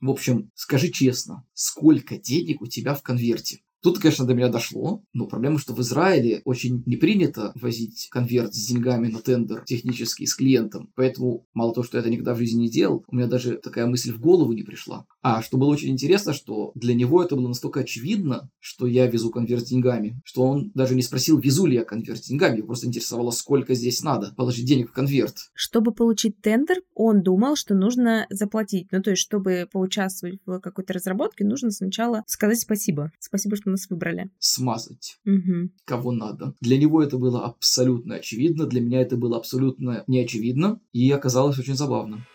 Speaker 1: В общем, скажи честно, сколько денег у тебя в конверте? Тут, конечно, до меня дошло, но проблема, что в Израиле очень не принято возить конверт с деньгами на тендер технический с клиентом. Поэтому мало того, что я это никогда в жизни не делал, у меня даже такая мысль в голову не пришла. А что было очень интересно, что для него это было настолько очевидно, что я везу конверт с деньгами, что он даже не спросил, везу ли я конверт с деньгами, его просто интересовало, сколько здесь надо положить денег в конверт.
Speaker 2: Чтобы получить тендер, он думал, что нужно заплатить. Ну, то есть, чтобы поучаствовать в какой-то разработке, нужно сначала сказать спасибо. Спасибо, что нас выбрали.
Speaker 1: Смазать.
Speaker 2: Угу.
Speaker 1: Кого надо. Для него это было абсолютно очевидно, для меня это было абсолютно неочевидно, и оказалось очень забавно.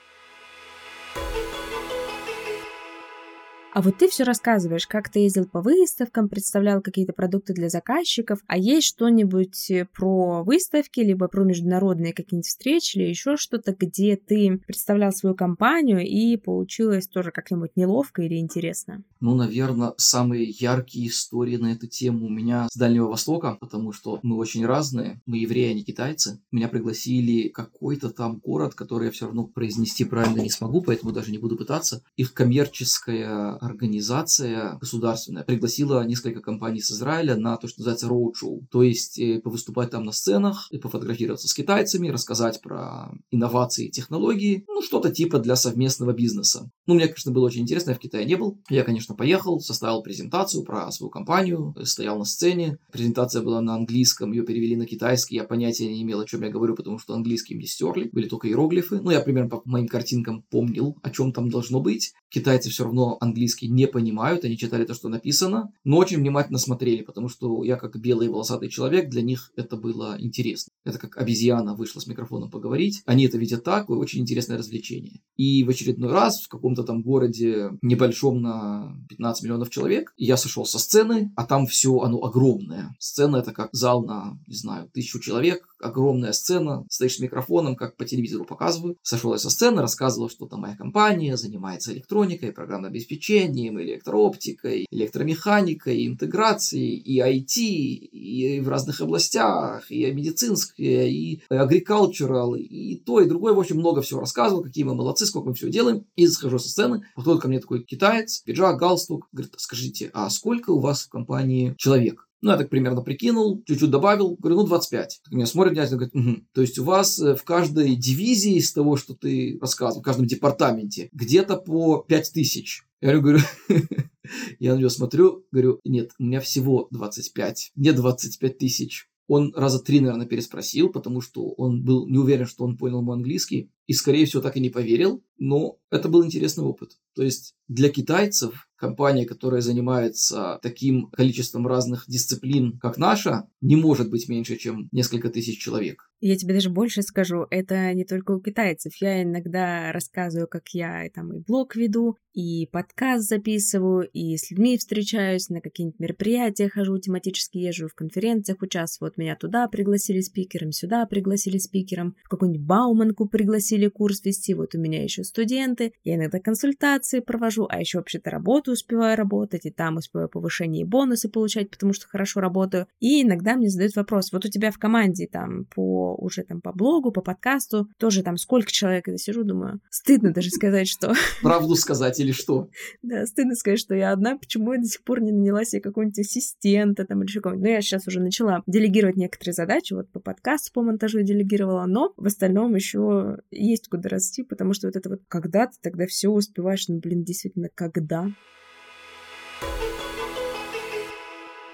Speaker 2: А вот ты все рассказываешь, как ты ездил по выставкам, представлял какие-то продукты для заказчиков, а есть что-нибудь э, про выставки, либо про международные какие-нибудь встречи или еще что-то, где ты представлял свою компанию и получилось тоже как-нибудь неловко или интересно?
Speaker 1: Ну, наверное, самые яркие истории на эту тему у меня с Дальнего Востока, потому что мы очень разные, мы евреи, а не китайцы. Меня пригласили какой-то там город, который я все равно произнести правильно не смогу, поэтому даже не буду пытаться. Их коммерческая организация государственная пригласила несколько компаний с Израиля на то, что называется роуд-шоу. То есть э, повыступать там на сценах, и пофотографироваться с китайцами, рассказать про инновации и технологии, ну, что-то типа для совместного бизнеса. Ну, мне, конечно, было очень интересно, я в Китае не был. Я, конечно, поехал, составил презентацию про свою компанию, стоял на сцене. Презентация была на английском, ее перевели на китайский, я понятия не имел, о чем я говорю, потому что английский мне стерли, были только иероглифы. Ну, я примерно по моим картинкам помнил, о чем там должно быть. Китайцы все равно английский английский не понимают, они читали то, что написано, но очень внимательно смотрели, потому что я как белый волосатый человек, для них это было интересно. Это как обезьяна вышла с микрофоном поговорить. Они это видят так, очень интересное развлечение. И в очередной раз в каком-то там городе небольшом на 15 миллионов человек я сошел со сцены, а там все оно огромное. Сцена это как зал на, не знаю, тысячу человек, огромная сцена, стоишь с микрофоном, как по телевизору показывают. Сошел я со сцены, рассказывал, что там моя компания занимается электроникой, программным обеспечением, электрооптикой, электромеханикой, интеграцией, и IT, и в разных областях, и медицинское, и agricultural, и то, и другое. В общем, много всего рассказывал, какие мы молодцы, сколько мы все делаем. И захожу со сцены, подходит ко мне такой китаец, пиджак, галстук, говорит, скажите, а сколько у вас в компании человек? Ну, я так примерно прикинул, чуть-чуть добавил, говорю, ну, 25. Так меня смотрит дядя, говорит, угу. то есть у вас э, в каждой дивизии из того, что ты рассказывал, в каждом департаменте, где-то по 5 тысяч. Я говорю, я на него смотрю, говорю, нет, у меня всего 25, не 25 тысяч. Он раза три, наверное, переспросил, потому что он был не уверен, что он понял мой английский, и, скорее всего, так и не поверил, но это был интересный опыт. То есть для китайцев компания, которая занимается таким количеством разных дисциплин, как наша, не может быть меньше, чем несколько тысяч человек.
Speaker 2: Я тебе даже больше скажу, это не только у китайцев. Я иногда рассказываю, как я там и блог веду, и подкаст записываю, и с людьми встречаюсь, на какие-нибудь мероприятия хожу, тематически езжу, в конференциях участвую. Вот меня туда пригласили спикером, сюда пригласили спикером, в какую-нибудь Бауманку пригласили курс вести. Вот у меня еще студенты, я иногда консультации провожу, а еще вообще-то работу успеваю работать, и там успеваю повышение и бонусы получать, потому что хорошо работаю. И иногда мне задают вопрос, вот у тебя в команде там по уже там по блогу, по подкасту, тоже там сколько человек я сижу, думаю, стыдно даже сказать, что...
Speaker 1: Правду сказать или что?
Speaker 2: Да, стыдно сказать, что я одна, почему я до сих пор не наняла себе какого-нибудь ассистента там или еще кого-нибудь. Но я сейчас уже начала делегировать некоторые задачи, вот по подкасту, по монтажу делегировала, но в остальном еще есть куда расти, потому что вот это вот когда ты тогда все успеваешь, ну, блин, действительно, когда?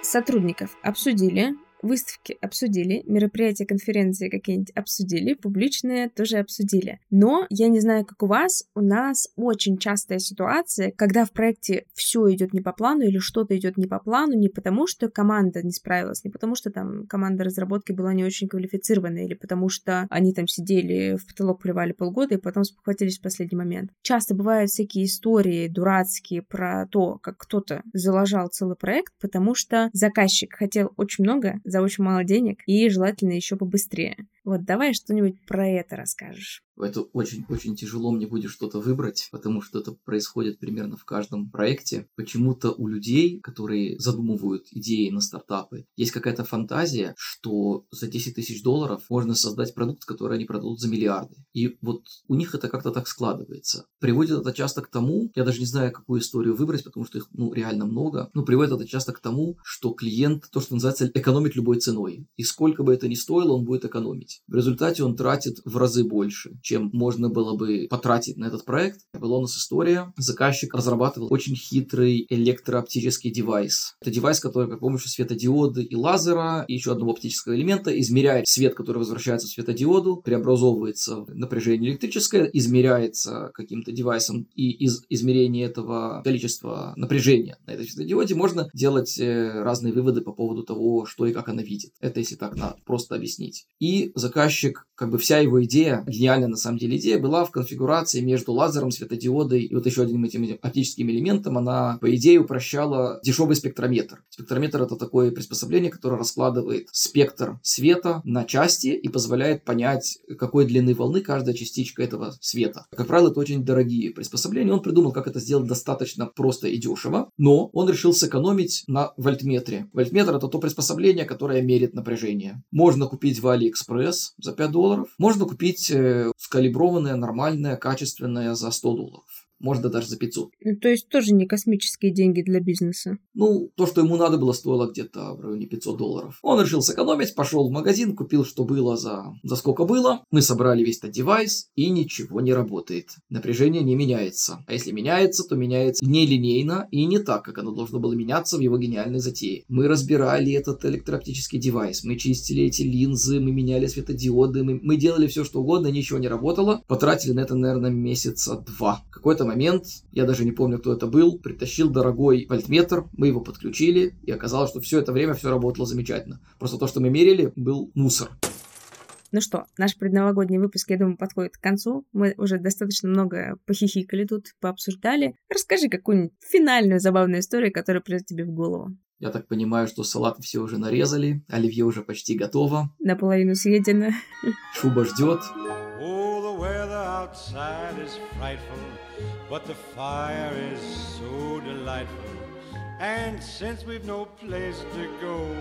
Speaker 2: сотрудников обсудили, выставки обсудили, мероприятия, конференции какие-нибудь обсудили, публичные тоже обсудили. Но я не знаю, как у вас, у нас очень частая ситуация, когда в проекте все идет не по плану или что-то идет не по плану, не потому что команда не справилась, не потому что там команда разработки была не очень квалифицированная, или потому что они там сидели в потолок плевали полгода и потом спохватились в последний момент. Часто бывают всякие истории дурацкие про то, как кто-то заложал целый проект, потому что заказчик хотел очень много, за очень мало денег и желательно еще побыстрее. Вот давай что-нибудь про это расскажешь.
Speaker 1: Это очень-очень тяжело мне будет что-то выбрать, потому что это происходит примерно в каждом проекте. Почему-то у людей, которые задумывают идеи на стартапы, есть какая-то фантазия, что за 10 тысяч долларов можно создать продукт, который они продадут за миллиарды. И вот у них это как-то так складывается. Приводит это часто к тому, я даже не знаю, какую историю выбрать, потому что их ну, реально много, но приводит это часто к тому, что клиент, то, что называется, экономит любой ценой. И сколько бы это ни стоило, он будет экономить. В результате он тратит в разы больше, чем можно было бы потратить на этот проект. Была у нас история. Заказчик разрабатывал очень хитрый электрооптический девайс. Это девайс, который при помощи светодиода и лазера и еще одного оптического элемента измеряет свет, который возвращается в светодиоду, преобразовывается в напряжение электрическое, измеряется каким-то девайсом, и из измерения этого количества напряжения на этой светодиоде можно делать э, разные выводы по поводу того, что и как она видит. Это если так надо просто объяснить. И заказчик, как бы вся его идея, гениальная на самом деле идея, была в конфигурации между лазером, светодиодой и вот еще одним этим, оптическим элементом. Она, по идее, упрощала дешевый спектрометр. Спектрометр это такое приспособление, которое раскладывает спектр света на части и позволяет понять, какой длины волны каждая частичка этого света. Как правило, это очень дорогие приспособления. Он придумал, как это сделать достаточно просто и дешево, но он решил сэкономить на вольтметре. Вольтметр это то приспособление, которое мерит напряжение. Можно купить в AliExpress за 5 долларов, можно купить э, скалиброванное, нормальное, качественное за 100 долларов можно даже за 500.
Speaker 2: Ну, то есть тоже не космические деньги для бизнеса.
Speaker 1: Ну, то, что ему надо было, стоило где-то в районе 500 долларов. Он решил сэкономить, пошел в магазин, купил, что было за, за сколько было. Мы собрали весь этот девайс, и ничего не работает. Напряжение не меняется. А если меняется, то меняется нелинейно и не так, как оно должно было меняться в его гениальной затее. Мы разбирали этот электрооптический девайс, мы чистили эти линзы, мы меняли светодиоды, мы, мы делали все, что угодно, ничего не работало. Потратили на это, наверное, месяца два. Какой-то момент, я даже не помню, кто это был, притащил дорогой вольтметр, мы его подключили, и оказалось, что все это время все работало замечательно. Просто то, что мы мерили, был мусор.
Speaker 2: Ну что, наш предновогодний выпуск, я думаю, подходит к концу. Мы уже достаточно много похихикали тут, пообсуждали. Расскажи какую-нибудь финальную забавную историю, которая придет тебе в голову.
Speaker 1: Я так понимаю, что салат все уже нарезали, оливье уже почти готово.
Speaker 2: Наполовину съедено.
Speaker 1: Шуба ждет. But the fire is so delightful. And since we've no place to go,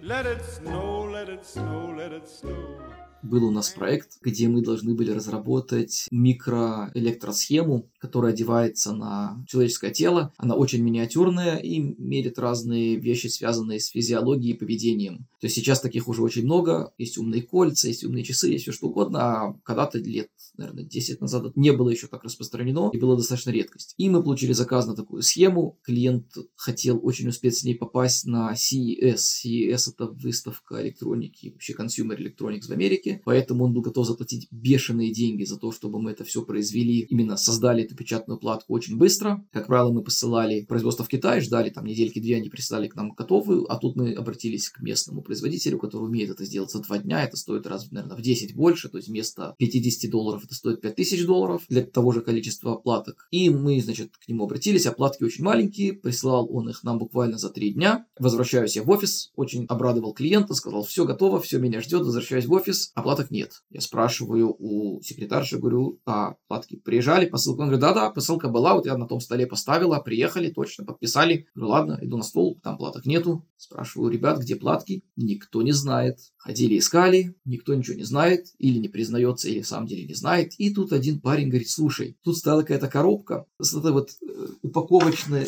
Speaker 1: let it snow, let it snow, let it snow. Был у нас проект, где мы должны были разработать микроэлектросхему, которая одевается на человеческое тело. Она очень миниатюрная и мерит разные вещи, связанные с физиологией и поведением. То есть сейчас таких уже очень много. Есть умные кольца, есть умные часы, есть все что угодно. А когда-то лет, наверное, 10 назад не было еще так распространено и было достаточно редкость. И мы получили заказ на такую схему. Клиент хотел очень успеть с ней попасть на CES. CES это выставка электроники, вообще Consumer Electronics в Америке поэтому он был готов заплатить бешеные деньги за то, чтобы мы это все произвели, именно создали эту печатную платку очень быстро. Как правило, мы посылали производство в Китай, ждали там недельки-две, они прислали к нам готовую, а тут мы обратились к местному производителю, который умеет это сделать за два дня, это стоит раз, наверное, в 10 больше, то есть вместо 50 долларов это стоит 5000 долларов для того же количества платок. И мы, значит, к нему обратились, а платки очень маленькие, прислал он их нам буквально за три дня. Возвращаюсь я в офис, очень обрадовал клиента, сказал, все готово, все меня ждет, возвращаюсь в офис, а платок нет. Я спрашиваю у секретарши, говорю, а платки приезжали, посылка? Он говорит, да-да, посылка была, вот я на том столе поставила, приехали, точно, подписали. Говорю, ладно, иду на стол, там платок нету. Спрашиваю, ребят, где платки? Никто не знает. Ходили, искали, никто ничего не знает, или не признается, или в самом деле не знает. И тут один парень говорит, слушай, тут стала какая-то коробка с этой вот э, упаковочная,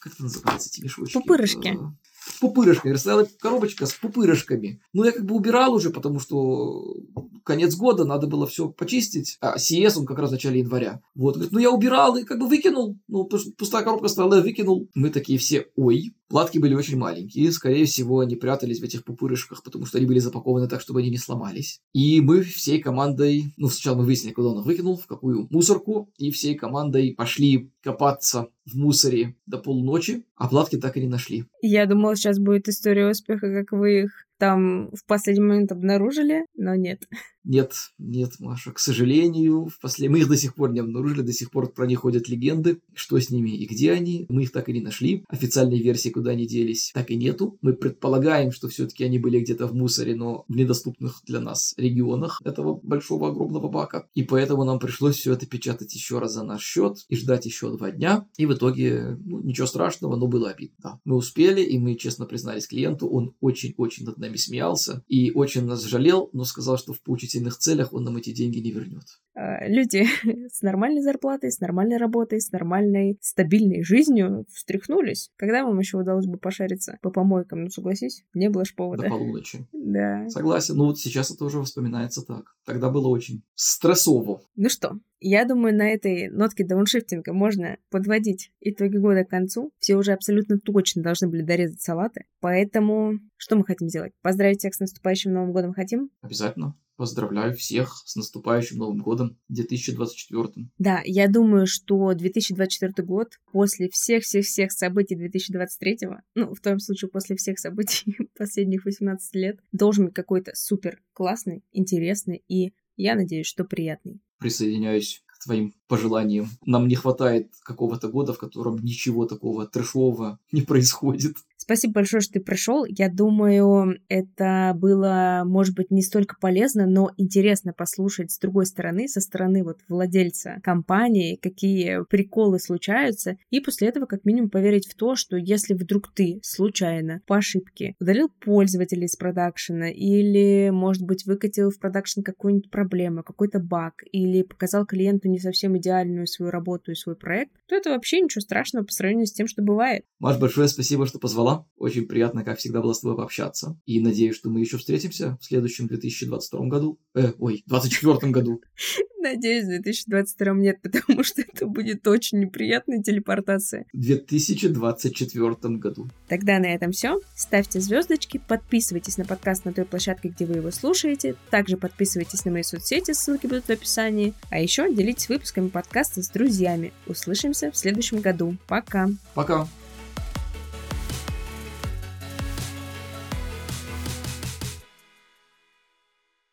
Speaker 1: как это называется, эти мешочки?
Speaker 2: Пупырышки. Э,
Speaker 1: пупырышками. Стояла коробочка с пупырышками. Ну, я как бы убирал уже, потому что конец года, надо было все почистить. А CS он как раз в начале января. Вот, говорит, ну я убирал и как бы выкинул. Ну, пустая коробка стояла, я выкинул. Мы такие все, ой, Платки были очень маленькие, скорее всего, они прятались в этих пупырышках, потому что они были запакованы так, чтобы они не сломались. И мы всей командой, ну, сначала мы выяснили, куда он их выкинул, в какую мусорку, и всей командой пошли копаться в мусоре до полуночи, а платки так и не нашли.
Speaker 2: Я думала, сейчас будет история успеха, как вы их там в последний момент обнаружили, но нет.
Speaker 1: Нет, нет, Маша, к сожалению, после... мы их до сих пор не обнаружили, до сих пор про них ходят легенды, что с ними и где они. Мы их так и не нашли. Официальной версии, куда они делись, так и нету. Мы предполагаем, что все-таки они были где-то в мусоре, но в недоступных для нас регионах этого большого огромного бака. И поэтому нам пришлось все это печатать еще раз за наш счет и ждать еще два дня. И в итоге, ну, ничего страшного, но было обидно. Мы успели, и мы честно признались клиенту, он очень-очень над нами смеялся и очень нас жалел, но сказал, что в поучительном поучительных целях он нам эти деньги не вернет.
Speaker 2: А, люди с нормальной зарплатой, с нормальной работой, с нормальной стабильной жизнью встряхнулись. Когда вам еще удалось бы пошариться по помойкам? Ну, согласись, не было ж повода.
Speaker 1: До полуночи.
Speaker 2: Да.
Speaker 1: Согласен. Ну, вот сейчас это уже вспоминается так. Тогда было очень стрессово.
Speaker 2: Ну что, я думаю, на этой нотке дауншифтинга можно подводить итоги года к концу. Все уже абсолютно точно должны были дорезать салаты. Поэтому что мы хотим сделать? Поздравить всех с наступающим Новым годом хотим?
Speaker 1: Обязательно. Поздравляю всех с наступающим Новым годом 2024.
Speaker 2: Да, я думаю, что 2024 год после всех-всех-всех событий 2023, ну, в том случае после всех событий последних 18 лет, должен быть какой-то супер классный, интересный и, я надеюсь, что приятный.
Speaker 1: Присоединяюсь к твоим пожеланиям. Нам не хватает какого-то года, в котором ничего такого трэшового не происходит.
Speaker 2: Спасибо большое, что ты пришел. Я думаю, это было, может быть, не столько полезно, но интересно послушать с другой стороны, со стороны вот владельца компании, какие приколы случаются, и после этого как минимум поверить в то, что если вдруг ты случайно по ошибке удалил пользователя из продакшена или, может быть, выкатил в продакшн какую-нибудь проблему, какой-то баг, или показал клиенту не совсем идеальную свою работу и свой проект, то это вообще ничего страшного по сравнению с тем, что бывает.
Speaker 1: Маш, большое спасибо, что позвала очень приятно, как всегда, было с тобой пообщаться. И надеюсь, что мы еще встретимся в следующем 2022 году. Э, ой, 2024 году.
Speaker 2: Надеюсь, в 2022 нет, потому что это будет очень неприятная телепортация.
Speaker 1: В 2024 году.
Speaker 2: Тогда на этом все. Ставьте звездочки, подписывайтесь на подкаст на той площадке, где вы его слушаете. Также подписывайтесь на мои соцсети, ссылки будут в описании. А еще делитесь выпусками подкаста с друзьями. Услышимся в следующем году. Пока.
Speaker 1: Пока.